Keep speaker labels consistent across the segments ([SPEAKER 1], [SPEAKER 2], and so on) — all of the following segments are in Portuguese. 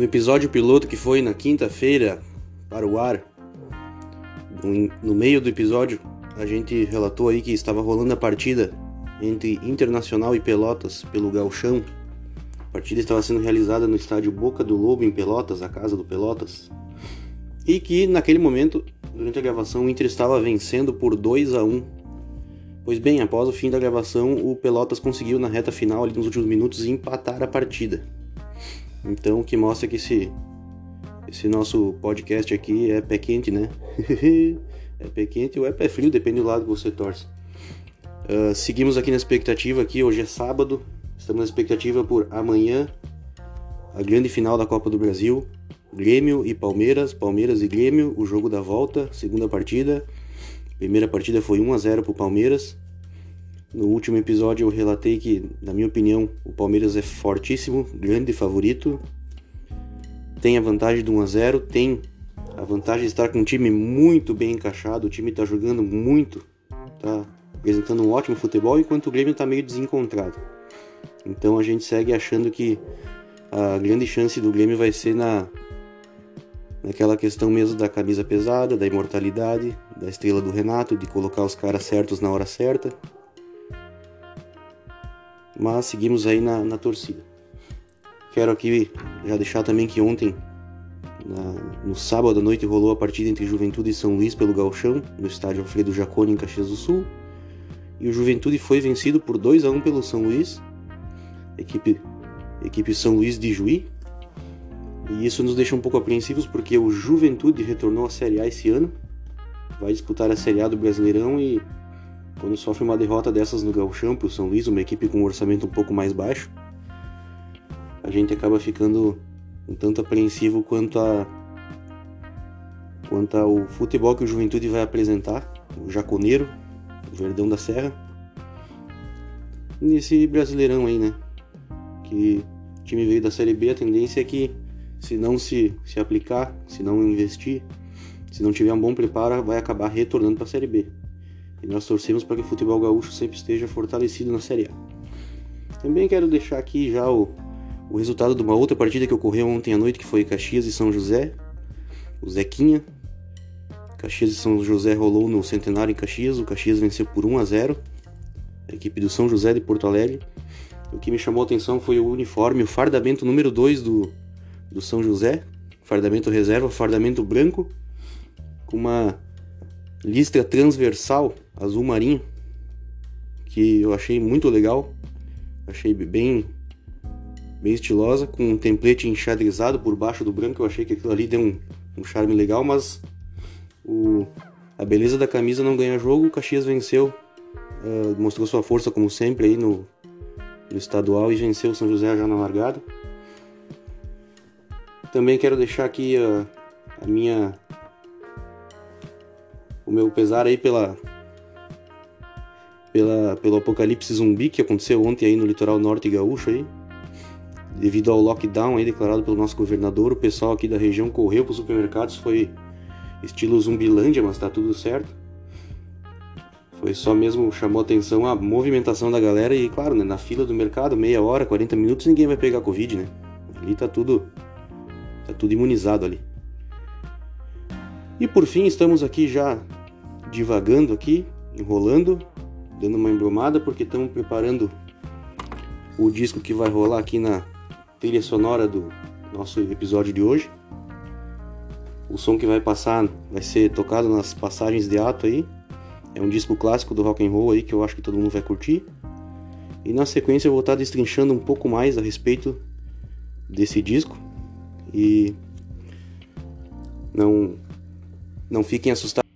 [SPEAKER 1] No episódio piloto que foi na quinta-feira para o ar, no meio do episódio, a gente relatou aí que estava rolando a partida entre Internacional e Pelotas pelo Galchão. A partida estava sendo realizada no estádio Boca do Lobo em Pelotas, a casa do Pelotas. E que naquele momento, durante a gravação, o Inter estava vencendo por 2 a 1. Pois bem, após o fim da gravação, o Pelotas conseguiu na reta final, ali nos últimos minutos, empatar a partida. Então, o que mostra que esse, esse nosso podcast aqui é pé quente, né? é pé quente ou é pé frio, depende do lado que você torce. Uh, seguimos aqui na expectativa aqui, hoje é sábado, estamos na expectativa por amanhã, a grande final da Copa do Brasil, Grêmio e Palmeiras, Palmeiras e Grêmio, o jogo da volta, segunda partida. Primeira partida foi 1 a 0 para o Palmeiras. No último episódio eu relatei que, na minha opinião, o Palmeiras é fortíssimo, grande favorito. Tem a vantagem de 1 a 0, tem a vantagem de estar com um time muito bem encaixado, o time está jogando muito, tá apresentando um ótimo futebol, enquanto o Grêmio está meio desencontrado. Então a gente segue achando que a grande chance do Grêmio vai ser na naquela questão mesmo da camisa pesada, da imortalidade, da estrela do Renato, de colocar os caras certos na hora certa mas seguimos aí na, na torcida. Quero aqui já deixar também que ontem, na, no sábado à noite, rolou a partida entre Juventude e São Luís pelo Galchão, no estádio Alfredo Jaconi, em Caxias do Sul. E o Juventude foi vencido por 2 a 1 pelo São Luís, equipe, equipe São Luís de Juí. E isso nos deixa um pouco apreensivos porque o Juventude retornou à Série A esse ano, vai disputar a Série A do Brasileirão e quando sofre uma derrota dessas no Gauchão para o São Luís, uma equipe com um orçamento um pouco mais baixo, a gente acaba ficando um tanto apreensivo quanto a quanto ao futebol que o Juventude vai apresentar, o Jaconeiro, o Verdão da Serra, nesse Brasileirão aí, né? Que o time veio da Série B, a tendência é que se não se, se aplicar, se não investir, se não tiver um bom preparo, vai acabar retornando para a Série B. E nós torcemos para que o futebol gaúcho sempre esteja fortalecido na Série A. Também quero deixar aqui já o, o resultado de uma outra partida que ocorreu ontem à noite, que foi Caxias e São José. O Zequinha. Caxias e São José rolou no Centenário em Caxias. O Caxias venceu por 1 a 0. A equipe do São José de Porto Alegre. O que me chamou a atenção foi o uniforme, o fardamento número 2 do, do São José. Fardamento reserva, fardamento branco. Com uma listra transversal azul marinho, que eu achei muito legal, achei bem bem estilosa, com um template enxadrezado por baixo do branco, eu achei que aquilo ali deu um, um charme legal, mas o, a beleza da camisa não ganha jogo, o Caxias venceu, uh, mostrou sua força como sempre aí no, no estadual e venceu o São José já na largada. Também quero deixar aqui a, a minha o meu pesar aí pela, pela pelo apocalipse zumbi que aconteceu ontem aí no litoral norte gaúcho aí. Devido ao lockdown aí declarado pelo nosso governador, o pessoal aqui da região correu para os supermercados, foi estilo zumbilândia, mas tá tudo certo. Foi só mesmo chamou atenção a movimentação da galera e claro, né, na fila do mercado, meia hora, 40 minutos, ninguém vai pegar covid, né? Ali tá tudo tá tudo imunizado ali. E por fim, estamos aqui já divagando aqui, enrolando, dando uma embromada, porque estamos preparando o disco que vai rolar aqui na trilha sonora do nosso episódio de hoje. O som que vai passar vai ser tocado nas passagens de ato aí. É um disco clássico do rock and roll aí que eu acho que todo mundo vai curtir. E na sequência eu vou estar destrinchando um pouco mais a respeito desse disco. E não não fiquem assustados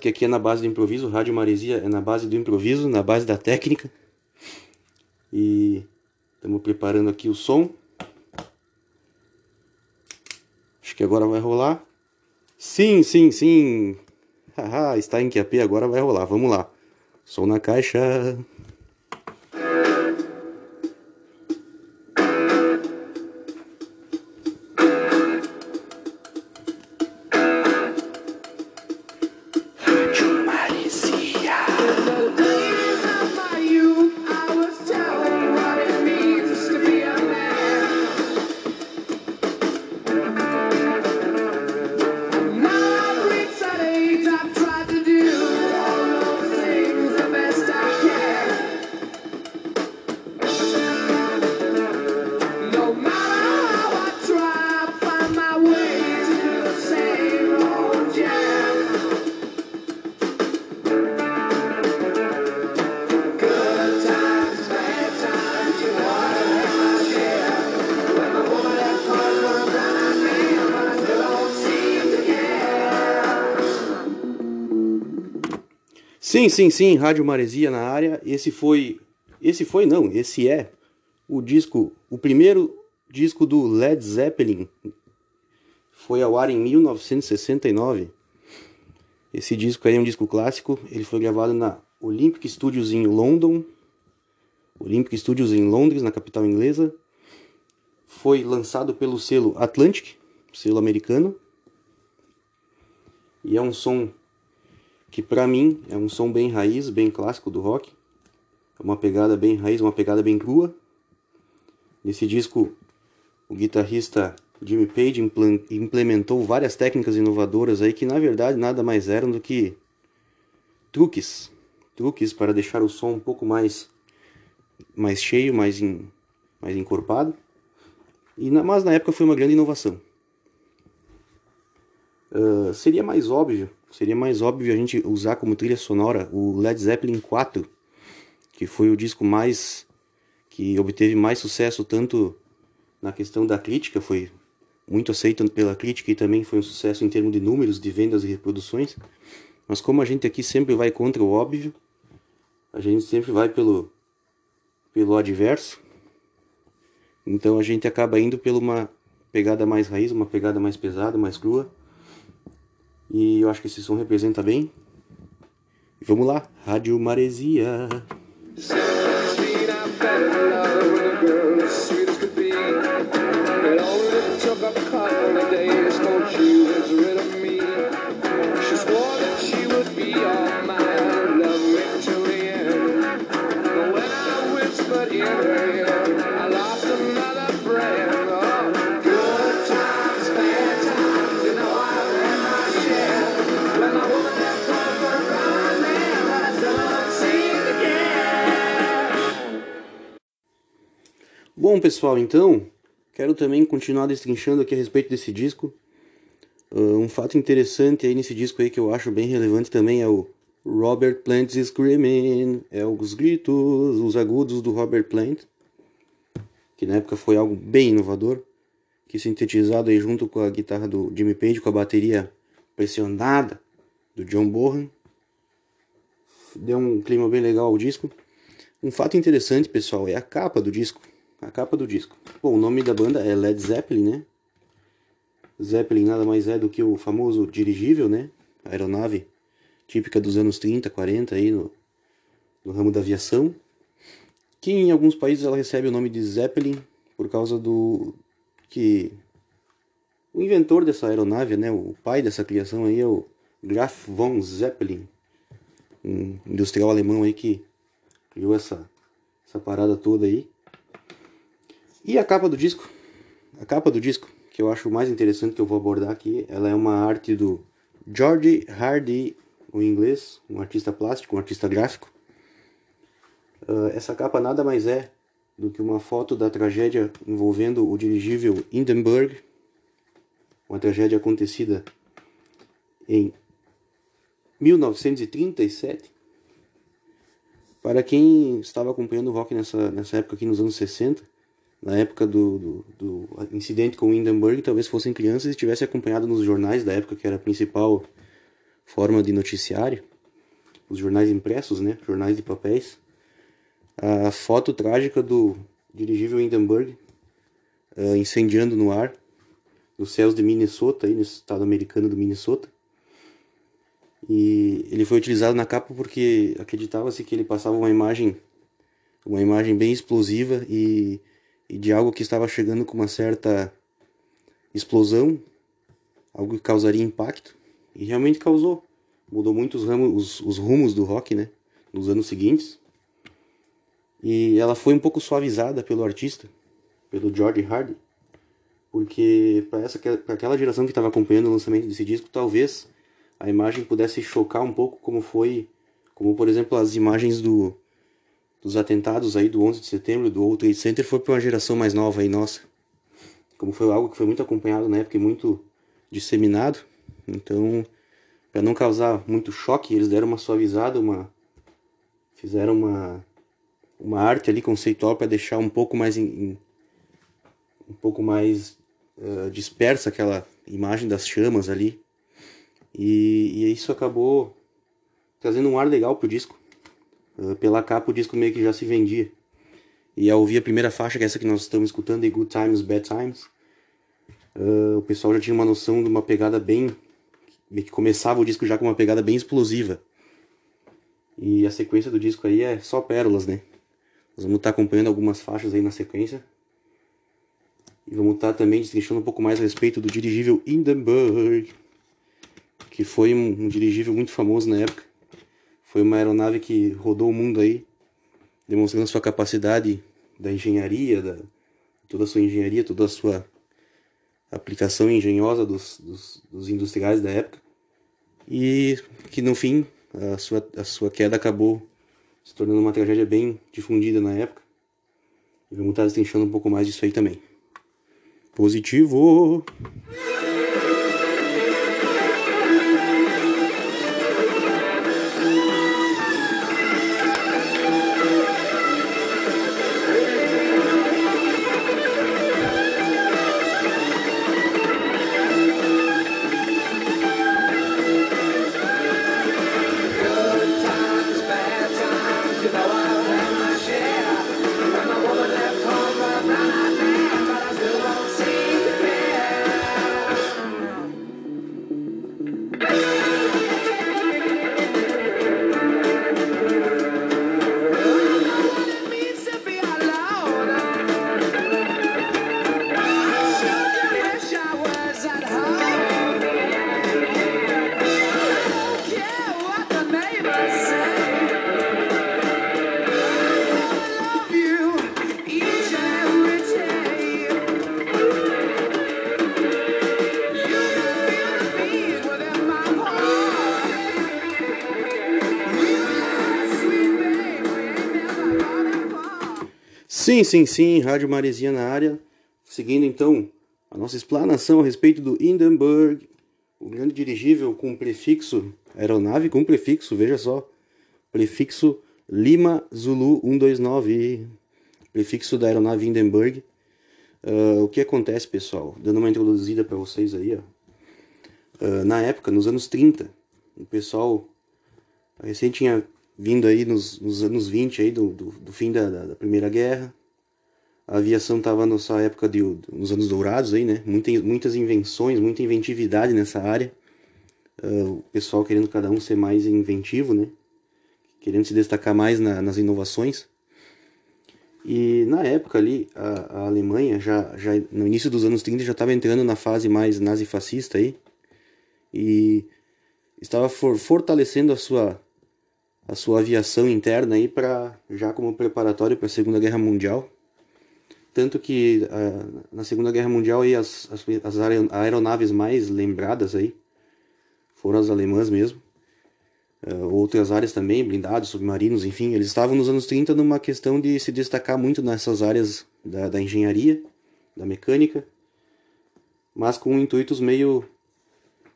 [SPEAKER 1] que aqui é na base do improviso, Rádio Maresia é na base do improviso, na base da técnica. E estamos preparando aqui o som. Acho que agora vai rolar. Sim, sim, sim. Haha, está em QAP, agora vai rolar. Vamos lá. Som na caixa. Sim, sim, sim, Rádio Maresia na área. Esse foi. Esse foi, não, esse é o disco, o primeiro disco do Led Zeppelin. Foi ao ar em 1969. Esse disco aí é um disco clássico. Ele foi gravado na Olympic Studios em London. Olympic Studios em Londres, na capital inglesa. Foi lançado pelo selo Atlantic, selo americano. E é um som que para mim é um som bem raiz, bem clássico do rock. É uma pegada bem raiz, uma pegada bem crua. Nesse disco, o guitarrista Jimmy Page implementou várias técnicas inovadoras aí que na verdade nada mais eram do que truques, truques para deixar o som um pouco mais mais cheio, mais mais encorpado. E na, mas na época foi uma grande inovação. Uh, seria mais óbvio, seria mais óbvio a gente usar como trilha sonora o Led Zeppelin 4, que foi o disco mais que obteve mais sucesso tanto na questão da crítica, foi muito aceito pela crítica e também foi um sucesso em termos de números de vendas e reproduções. Mas como a gente aqui sempre vai contra o óbvio, a gente sempre vai pelo pelo adverso. Então a gente acaba indo pela uma pegada mais raiz, uma pegada mais pesada, mais crua. E eu acho que esse som representa bem. Vamos lá, Rádio Maresia. Bom, pessoal, então, quero também continuar destrinchando aqui a respeito desse disco. Uh, um fato interessante aí nesse disco aí que eu acho bem relevante também é o Robert Plant Screaming, é os gritos, os agudos do Robert Plant, que na época foi algo bem inovador, que sintetizado aí junto com a guitarra do Jimmy Page, com a bateria pressionada do John Bonham, deu um clima bem legal ao disco. Um fato interessante, pessoal, é a capa do disco a capa do disco. Bom, o nome da banda é Led Zeppelin, né? Zeppelin nada mais é do que o famoso dirigível, né? Aeronave típica dos anos 30, 40 aí no, no ramo da aviação. Que em alguns países ela recebe o nome de Zeppelin por causa do que o inventor dessa aeronave, né, o pai dessa criação aí é o Graf von Zeppelin, um industrial alemão aí que criou essa essa parada toda aí. E a capa do disco? A capa do disco, que eu acho mais interessante que eu vou abordar aqui, ela é uma arte do George Hardy, o inglês, um artista plástico, um artista gráfico. Uh, essa capa nada mais é do que uma foto da tragédia envolvendo o dirigível Hindenburg, uma tragédia acontecida em 1937. Para quem estava acompanhando o rock nessa, nessa época aqui nos anos 60, na época do, do, do, incidente com Hindenburg, talvez fossem crianças e tivessem acompanhado nos jornais da época, que era a principal forma de noticiário, os jornais impressos, né, jornais de papéis, a foto trágica do dirigível Hindenburg uh, incendiando no ar, nos céus de Minnesota, aí no estado americano do Minnesota. E ele foi utilizado na capa porque acreditava-se que ele passava uma imagem, uma imagem bem explosiva e e de algo que estava chegando com uma certa explosão, algo que causaria impacto, e realmente causou. Mudou muito os, ramos, os, os rumos do rock, né, nos anos seguintes. E ela foi um pouco suavizada pelo artista, pelo George Hardy, porque para aquela geração que estava acompanhando o lançamento desse disco, talvez a imagem pudesse chocar um pouco como foi, como por exemplo as imagens do dos atentados aí do 11 de setembro do World Trade Center foi para uma geração mais nova aí nossa. Como foi algo que foi muito acompanhado na época e muito disseminado, então para não causar muito choque, eles deram uma suavizada, uma fizeram uma uma arte ali conceitual para deixar um pouco mais um pouco mais uh, dispersa aquela imagem das chamas ali. E, e isso acabou trazendo um ar legal pro disco. Uh, pela capa o disco meio que já se vendia. E ao ouvir a primeira faixa, que é essa que nós estamos escutando, de Good Times, Bad Times, uh, o pessoal já tinha uma noção de uma pegada bem. que começava o disco já com uma pegada bem explosiva. E a sequência do disco aí é só pérolas, né? Nós vamos estar acompanhando algumas faixas aí na sequência. E vamos estar também destrinchando um pouco mais a respeito do dirigível Hindenburg, que foi um, um dirigível muito famoso na época. Foi uma aeronave que rodou o mundo aí, demonstrando sua capacidade da engenharia, da, toda a sua engenharia, toda a sua aplicação engenhosa dos, dos, dos industriais da época. E que no fim a sua, a sua queda acabou se tornando uma tragédia bem difundida na época. E vamos estar destrinchando um pouco mais disso aí também. Positivo! Sim, sim, sim, Rádio Maresia na área. Seguindo então a nossa explanação a respeito do Hindenburg, o grande dirigível com prefixo, aeronave com prefixo, veja só, prefixo Lima Zulu 129, prefixo da aeronave Hindenburg. Uh, o que acontece, pessoal? Dando uma introduzida para vocês aí, ó. Uh, na época, nos anos 30, o pessoal recém tinha vindo aí nos, nos anos 20 aí do, do, do fim da, da, da Primeira Guerra, a aviação estava nessa época de, nos anos dourados aí, né? Muita, muitas invenções, muita inventividade nessa área. Uh, o pessoal querendo cada um ser mais inventivo, né? Querendo se destacar mais na, nas inovações. E na época ali, a, a, Alemanha, já, já no início dos anos 30, já estava entrando na fase mais nazifascista aí. E estava for, fortalecendo a sua, a sua aviação interna aí para já como preparatório para a Segunda Guerra Mundial tanto que uh, na Segunda Guerra Mundial aí as, as, as, aeronaves mais lembradas aí foram as alemãs mesmo. Uh, outras áreas também, blindados, submarinos, enfim, eles estavam nos anos 30 numa questão de se destacar muito nessas áreas da, da engenharia, da mecânica, mas com intuitos meio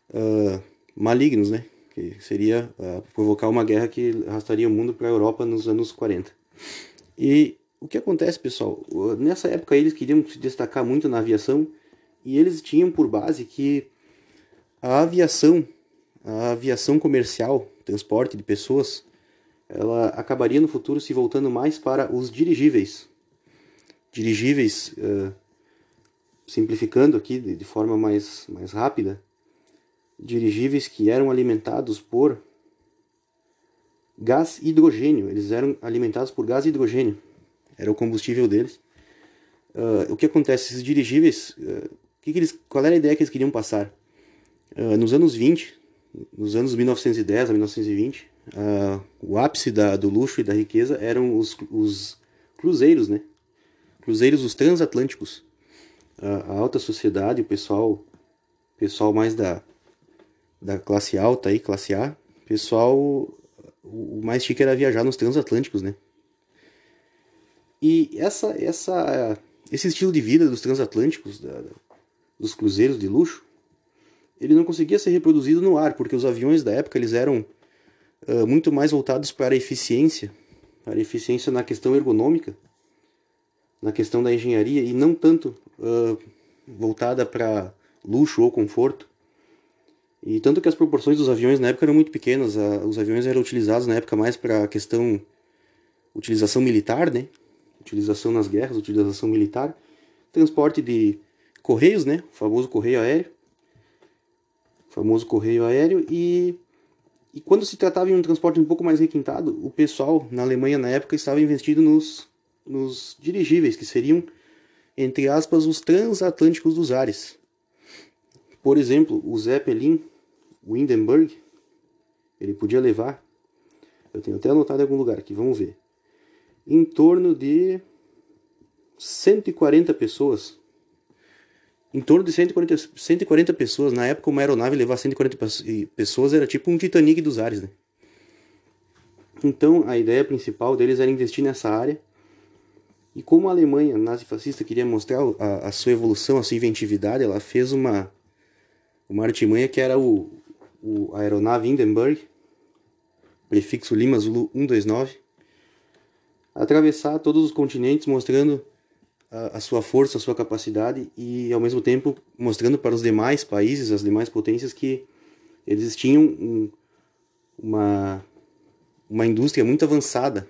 [SPEAKER 1] uh, malignos, né? Que seria provocar uma guerra que arrastaria o mundo para a Europa nos anos 40. E o que acontece, pessoal? Nessa época eles queriam se destacar muito na aviação e eles tinham por base que a aviação, a aviação comercial, transporte de pessoas, ela acabaria no futuro se voltando mais para os dirigíveis. Dirigíveis, uh, simplificando aqui de, de forma mais, mais rápida, dirigíveis que eram alimentados por gás hidrogênio. Eles eram alimentados por gás hidrogênio era o combustível deles. Uh, o que acontece? Esses dirigíveis, uh, que que eles, qual era a ideia que eles queriam passar? Uh, nos anos 20, nos anos 1910 a 1920, o ápice da, do luxo e da riqueza eram os, os cruzeiros, né? Cruzeiros, os transatlânticos. a alta sociedade, o pessoal, pessoal mais da, da classe alta aí, classe A, pessoal, o mais chique era viajar nos transatlânticos, né? E essa, essa, esse estilo de vida dos transatlânticos, da, dos cruzeiros de luxo, ele não conseguia ser reproduzido no ar, porque os aviões da época eles eram uh, muito mais voltados para a eficiência, para a eficiência na questão ergonômica, na questão da engenharia, e não tanto uh, voltada para luxo ou conforto. E tanto que as proporções dos aviões na época eram muito pequenas, os aviões eram utilizados na época mais para questão utilização militar, né? Utilização nas guerras, utilização militar, transporte de correios, né? O famoso correio aéreo. O famoso correio aéreo e e quando se tratava de um transporte um pouco mais requintado, o pessoal na Alemanha na época estava investido nos, nos dirigíveis, que seriam, entre aspas, os transatlânticos dos ares. Por exemplo, o Zeppelin Windenburg, ele podia levar, eu tenho até anotado em algum lugar aqui, vamos ver, em torno de 140 pessoas em torno de 140, 140 pessoas. Na época, uma aeronave levar 140 pessoas era tipo um Titanic dos ares, né? Então, a ideia principal deles era investir nessa área. E como a Alemanha nazi-fascista queria mostrar a, a, sua evolução, a sua inventividade, ela fez uma, uma artimanha que era o, o a aeronave Hindenburg, prefixo Lima Zulu 129, atravessar todos os continentes mostrando a, sua força, a sua capacidade e ao mesmo tempo mostrando para os demais países, as demais potências que eles tinham um, uma uma indústria muito avançada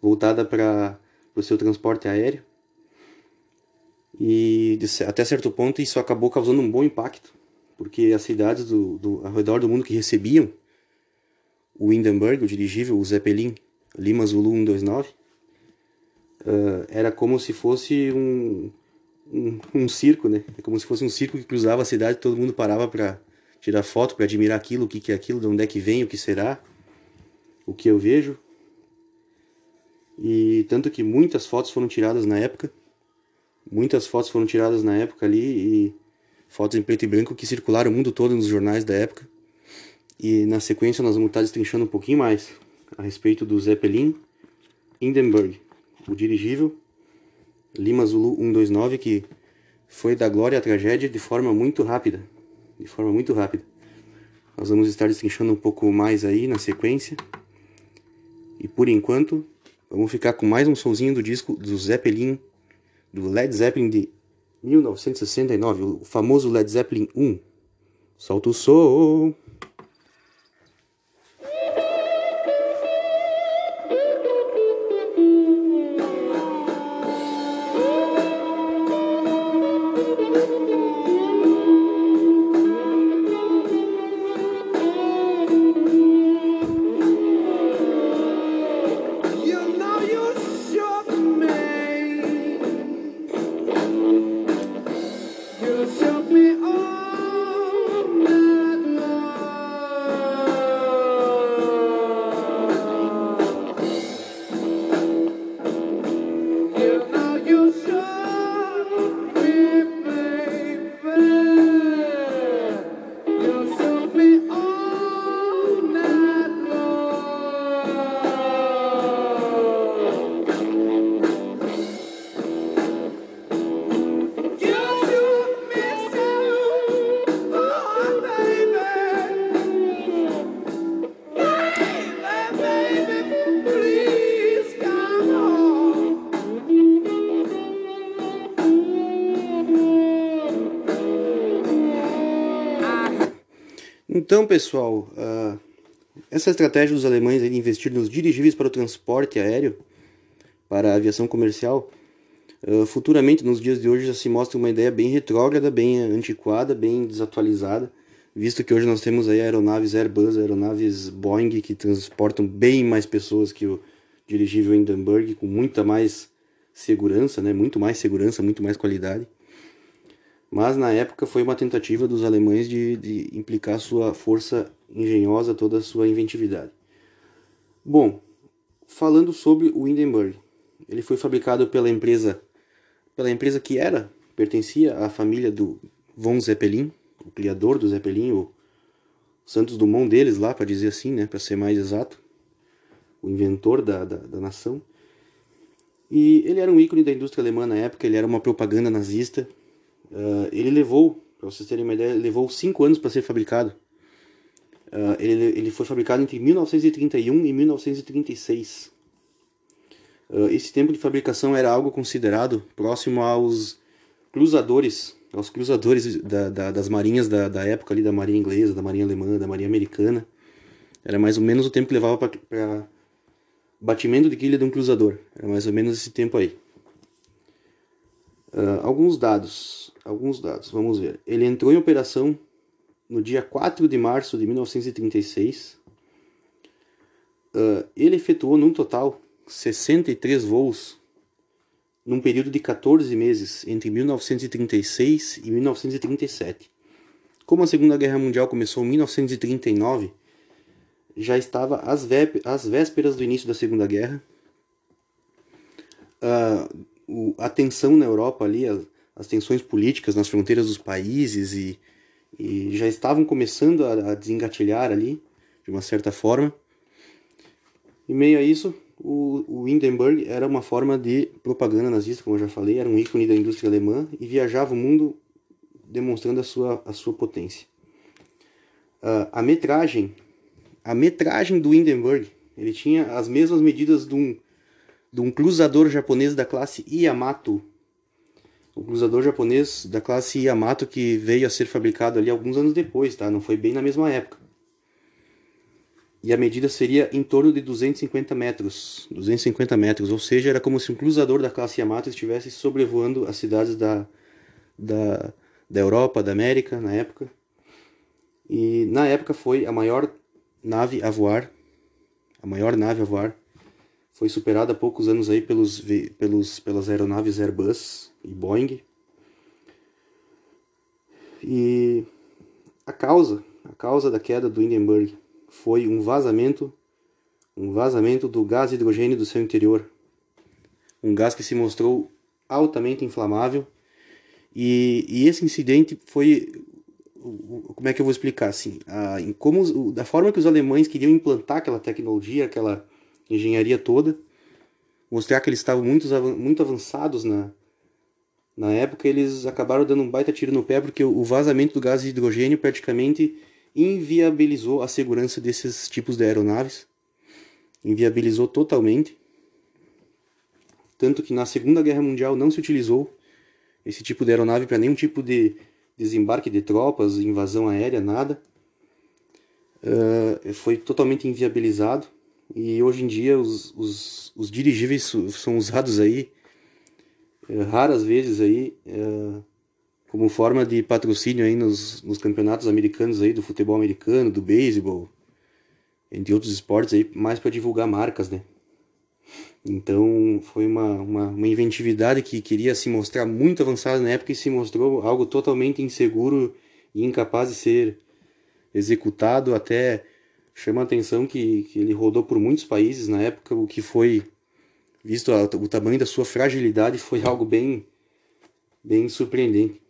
[SPEAKER 1] voltada para o seu transporte aéreo. E até certo ponto isso acabou causando um bom impacto porque as cidades do, do ao redor do mundo que recebiam o Hindenburg, o dirigível, o Zeppelin Lima Zulu 129 uh, era como se fosse um, um, um, circo, né? É como se fosse um circo que cruzava a cidade, todo mundo parava para tirar foto, para admirar aquilo, o que, que é aquilo, de onde é que vem, o que será, o que eu vejo. E tanto que muitas fotos foram tiradas na época, muitas fotos foram tiradas na época ali e fotos em preto e branco que circularam o mundo todo nos jornais da época. E na sequência nós vamos estar destrinchando um pouquinho mais a respeito do Zeppelin Hindenburg o dirigível Lima Zulu 129 que foi da glória à tragédia de forma muito rápida, de forma muito rápida. Nós vamos estar destrinchando um pouco mais aí na sequência. E por enquanto, vamos ficar com mais um solzinho do disco do Zeppelin, do Led Zeppelin de 1969, o famoso Led Zeppelin 1. Solta o som! Então, pessoal, uh, essa estratégia dos alemães de investir nos dirigíveis para o transporte aéreo, para a aviação comercial, uh, futuramente, nos dias de hoje, já se mostra uma ideia bem retrógrada, bem antiquada, bem desatualizada, visto que hoje nós temos aí aeronaves Airbus, aeronaves Boeing, que transportam bem mais pessoas que o dirigível Hindenburg, com muita mais segurança, né? muito mais segurança, muito mais qualidade mas na época foi uma tentativa dos alemães de, de implicar sua força engenhosa, toda a sua inventividade. Bom, falando sobre o Hindenburg, ele foi fabricado pela empresa, pela empresa que era, pertencia à família do von Zeppelin, o criador do Zeppelin, o Santos Dumont deles lá, para dizer assim, né, para ser mais exato, o inventor da, da, da nação. E ele era um ícone da indústria alemã na época, ele era uma propaganda nazista, Uh, ele levou, para vocês terem uma ideia, levou 5 anos para ser fabricado. Uh, ele, ele foi fabricado entre 1931 e 1936. Uh, esse tempo de fabricação era algo considerado próximo aos cruzadores aos cruzadores da, da, das marinhas da, da época ali, da marinha inglesa, da marinha alemã, da marinha americana. Era mais ou menos o tempo que levava para batimento de quilha de um cruzador. Era mais ou menos esse tempo aí. Uh, alguns dados, alguns dados, vamos ver. Ele entrou em operação no dia 4 de março de 1936. Uh, ele efetuou num total 63 voos num período de 14 meses entre 1936 e 1937. Como a Segunda Guerra Mundial começou em 1939, já estava às, às vésperas do início da Segunda Guerra. Uh, o, a tensão na Europa ali, as, as, tensões políticas nas fronteiras dos países e, e já estavam começando a, a desengatilhar ali, de uma certa forma. Em meio a isso, o, o Hindenburg era uma forma de propaganda nazista, como eu já falei, era um ícone da indústria alemã e viajava o mundo demonstrando a sua, a sua potência. Uh, a metragem a metragem do Hindenburg ele tinha as mesmas medidas de um, de um cruzador japonês da classe Yamato. O cruzador japonês da classe Yamato que veio a ser fabricado ali alguns anos depois, tá? Não foi bem na mesma época e a medida seria em torno de 250 metros, 250 metros, ou seja, era como se um cruzador da classe Yamato estivesse sobrevoando as cidades da, da, da Europa, da América, na época. E na época foi a maior nave a voar, a maior nave a voar, foi superada há poucos anos aí pelos, pelos, pelas aeronaves Airbus e Boeing. E a causa, a causa da queda do Hindenburg foi um vazamento, um vazamento do gás hidrogênio do seu interior. Um gás que se mostrou altamente inflamável. E, e esse incidente foi como é que eu vou explicar assim a, como da forma que os alemães queriam implantar aquela tecnologia aquela engenharia toda mostrar que eles estavam muito muito avançados na na época eles acabaram dando um baita tiro no pé porque o vazamento do gás de hidrogênio praticamente inviabilizou a segurança desses tipos de aeronaves, inviabilizou totalmente. Tanto que na Segunda Guerra Mundial não se utilizou esse tipo de aeronave para nenhum tipo de desembarque de tropas, invasão aérea, nada. Uh, foi totalmente inviabilizado e hoje em dia os, os, os dirigíveis são usados aí uh, raras vezes aí uh, como forma de patrocínio aí nos, nos campeonatos americanos aí do futebol americano, do beisebol, entre outros esportes aí, mais para divulgar marcas, né? Então foi uma, uma, uma, inventividade que queria se mostrar muito avançada na época e se mostrou algo totalmente inseguro e incapaz de ser executado. Até chama a atenção que, que ele rodou por muitos países na época, o que foi visto a, o tamanho da sua fragilidade foi algo bem, bem surpreendente.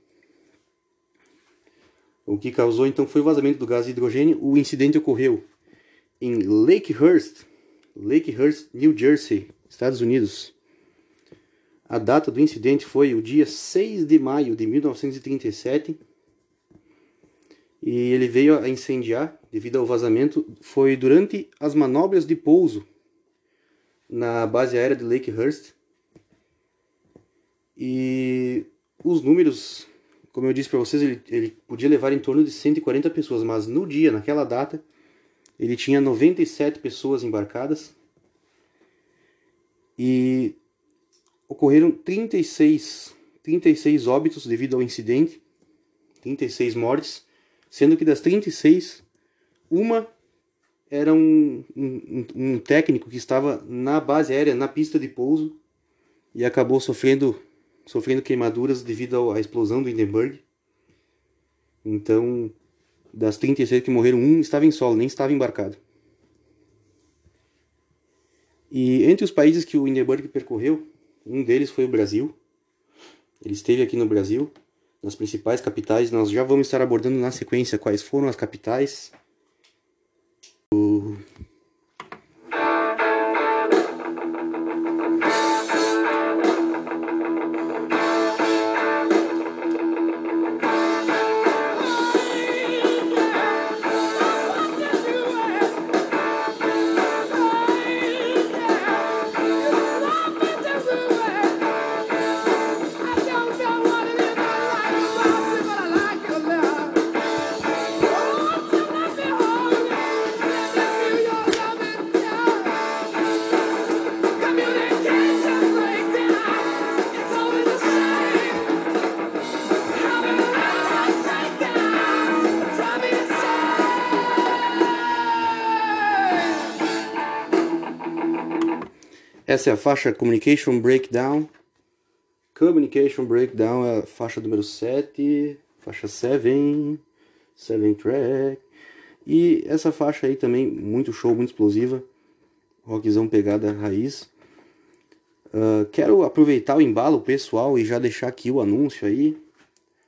[SPEAKER 1] O que causou então foi o vazamento do gás de hidrogênio. O incidente ocorreu em Lakehurst, Lakehurst, New Jersey, Estados Unidos. A data do incidente foi o dia 6 de maio de 1937 e ele veio a incendiar devido ao vazamento. Foi durante as manobras de pouso na base aérea de Lakehurst e os números como eu disse para vocês, ele, ele podia levar em torno de 140 pessoas, mas no dia, naquela data, ele tinha 97 pessoas embarcadas e ocorreram 36, 36 óbitos devido ao incidente, 36 mortes, sendo que das 36, uma era um, um, um técnico que estava na base aérea, na pista de pouso, e acabou sofrendo sofrendo queimaduras devido à explosão do Hindenburg. Então, das 36 que morreram, um estava em solo, nem estava embarcado. E entre os países que o Hindenburg percorreu, um deles foi o Brasil. Ele esteve aqui no Brasil, nas principais capitais. Nós já vamos estar abordando na sequência quais foram as capitais. O Essa é a faixa Communication Breakdown. Communication Breakdown é a faixa número 7, faixa 7, 7 track. E essa faixa aí também, muito show, muito explosiva. Rockzão pegada raiz. Uh, quero aproveitar o embalo pessoal e já deixar aqui o anúncio aí.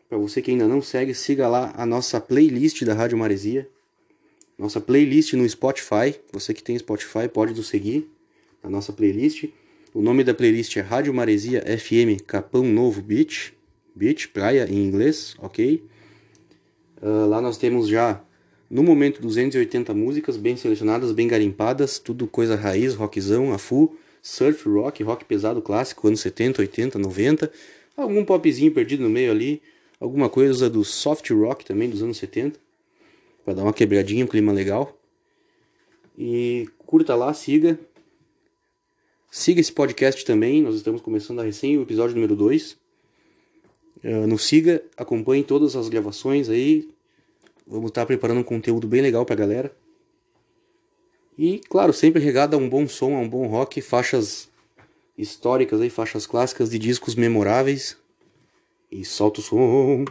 [SPEAKER 1] Para você que ainda não segue, siga lá a nossa playlist da Rádio Maresia. Nossa playlist no Spotify. Você que tem Spotify pode nos seguir na nossa playlist. O nome da playlist é Rádio Maresia FM Capão Novo Beach. Beach, praia em inglês, ok? Uh, lá nós temos já, no momento, 280 músicas bem selecionadas, bem garimpadas. Tudo coisa raiz, rockzão, a full surf rock, rock pesado clássico, anos 70, 80, 90, algum popzinho perdido no meio ali, alguma coisa do soft rock também dos anos 70, para dar uma quebradinha, um clima legal. E curta lá, siga. Siga esse podcast também, nós estamos começando a recém o episódio número 2. Uh, eh, nos siga, acompanhe todas as gravações aí. Vamos estar preparando um conteúdo bem legal pra galera. E, claro, sempre regada a um bom som, a um bom rock, faixas históricas aí, faixas clássicas de discos memoráveis. E solta o som.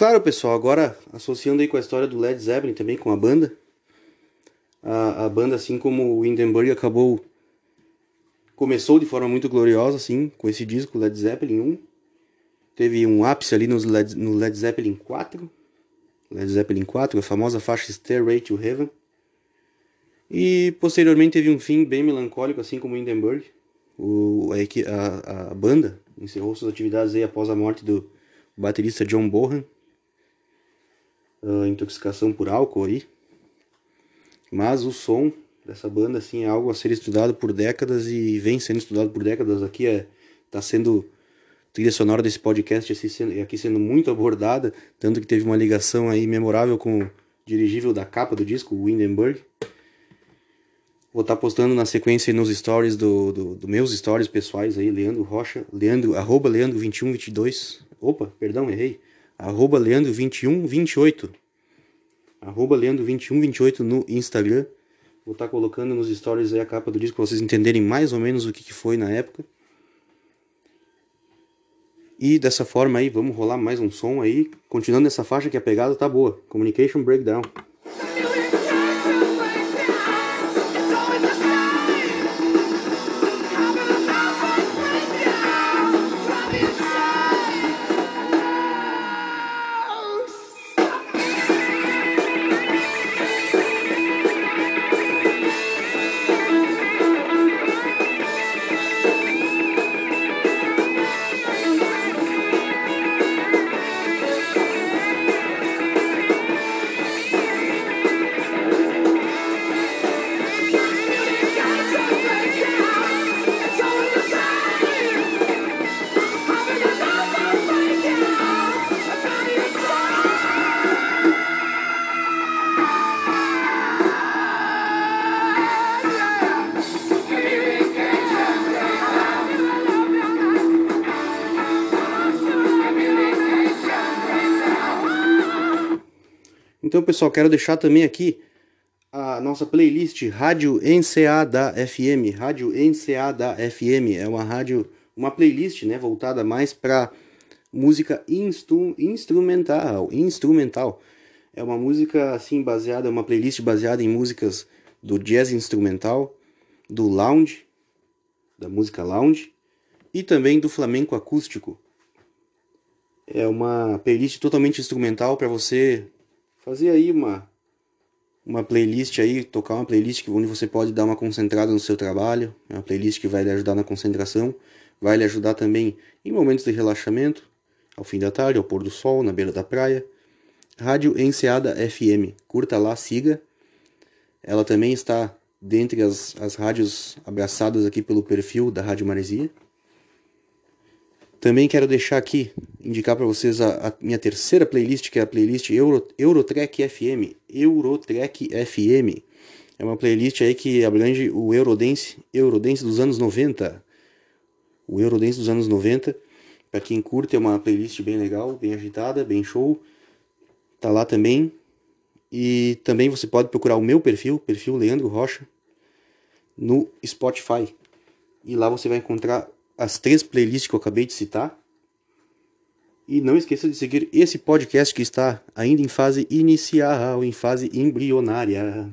[SPEAKER 1] Claro, pessoal, agora associando aí com a história do Led Zeppelin também com a banda, a, a banda, assim como o Hindenburg acabou começou de forma muito gloriosa, assim, com esse disco Led Zeppelin 1. Teve um ápice ali no Led, no Led Zeppelin 4. Led Zeppelin 4, a famosa faixa Stairway to Heaven. E posteriormente teve um fim bem melancólico, assim como o Hindenburg. O, a, a, a banda encerrou suas atividades aí após a morte do baterista John Bohan uh, intoxicação por álcool aí. Mas o som dessa banda assim é algo a ser estudado por décadas e vem sendo estudado por décadas aqui é tá sendo trilha sonora desse podcast aqui sendo, aqui sendo muito abordada, tanto que teve uma ligação aí memorável com o dirigível da capa do disco, o Hindenburg. Vou estar tá postando na sequência nos stories do, do, do, meus stories pessoais aí, Leandro Rocha, Leandro, arroba Leandro2122. Opa, perdão, errei arroba leandro2128. Arroba leandro2128 no Instagram. Vou estar tá colocando nos stories aí a capa do disco para vocês entenderem mais ou menos o que, que foi na época. E dessa forma aí, vamos rolar mais um som aí. Continuando essa faixa que a pegada tá boa. Communication Breakdown. Pessoal, quero deixar também aqui a nossa playlist Rádio NCA da FM. Rádio NCA da FM é uma rádio, uma playlist, né, voltada mais para música instru instrumental, instrumental. É uma música assim baseada, uma playlist baseada em músicas do jazz instrumental, do lounge, da música lounge e também do flamenco acústico. É uma playlist totalmente instrumental para você fazer aí uma uma playlist aí, tocar uma playlist onde você pode dar uma concentrada no seu trabalho, é uma playlist que vai lhe ajudar na concentração, vai lhe ajudar também em momentos de relaxamento, ao fim da tarde, ao pôr do sol, na beira da praia. Rádio Enseada FM, curta lá, siga. Ela também está dentre as, as rádios abraçadas aqui pelo perfil da Rádio Maresia. Também quero deixar aqui indicar para vocês a, a, minha terceira playlist, que é a playlist Euro, Eurotrack FM. Eurotrack FM. É uma playlist aí que abrange o Eurodance, Eurodance dos anos 90. O Eurodance dos anos 90. Para quem curte, é uma playlist bem legal, bem agitada, bem show. Tá lá também. E também você pode procurar o meu perfil, perfil Leandro Rocha, no Spotify. E lá você vai encontrar as três playlists que eu acabei de citar. E não esqueça de seguir esse podcast que está ainda em fase inicial, em fase embrionária.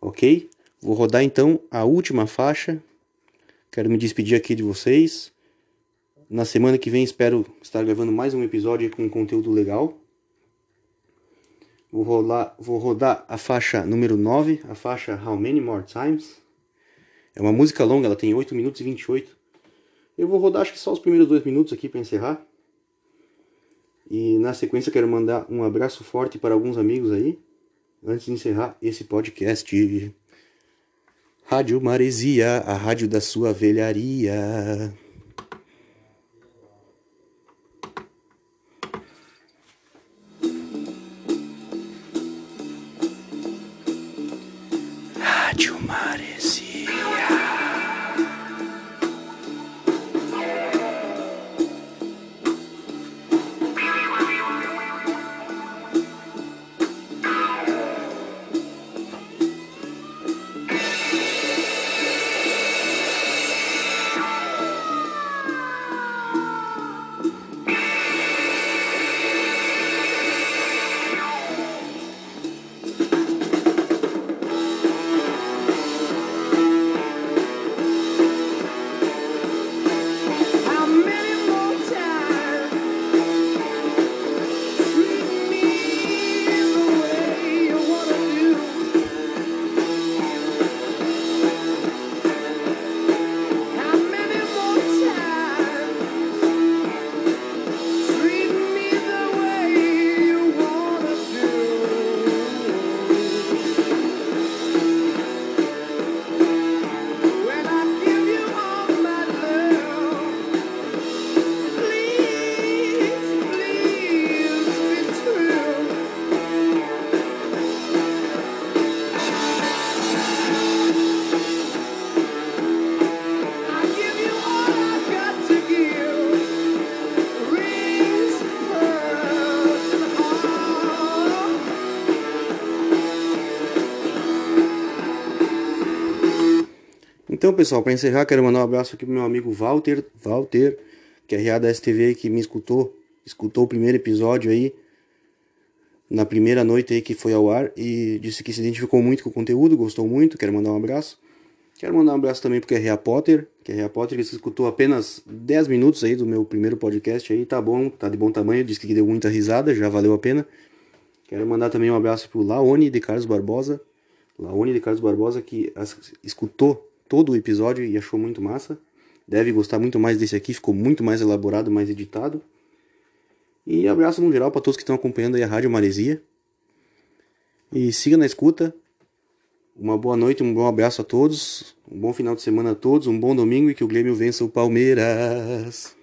[SPEAKER 1] Ok? Vou rodar então a última faixa. Quero me despedir aqui de vocês. Na semana que vem espero estar gravando mais um episódio com conteúdo legal. Vou, rolar, vou rodar a faixa número 9, a faixa How Many More Times. É uma música longa, ela tem 8 minutos e 28. Eu vou rodar acho que só os primeiros dois minutos aqui para encerrar. E na sequência quero mandar um abraço forte para alguns amigos aí, antes de encerrar esse podcast. Rádio Maresia, a rádio da sua velharia. Então, pessoal, para encerrar, quero mandar um abraço aqui pro meu amigo Walter, Walter, que é RA da STV, que me escutou, escutou o primeiro episódio aí, na primeira noite aí que foi ao ar, e disse que se identificou muito com o conteúdo, gostou muito, quero mandar um abraço. Quero mandar um abraço também pro QRA Potter, QRA Potter, que se escutou apenas 10 minutos aí do meu primeiro podcast aí, tá bom, tá de bom tamanho, disse que deu muita risada, já valeu a pena. Quero mandar também um abraço pro Laone de Carlos Barbosa, Laone de Carlos Barbosa, que escutou todo o episódio e achou muito massa. Deve gostar muito mais desse aqui, ficou muito mais elaborado, mais editado. E abraço no geral para todos que estão acompanhando aí a Rádio Maresia. E siga na escuta. Uma boa noite, um bom abraço a todos. Um bom final de semana a todos, um bom domingo e que o Grêmio vença o Palmeiras.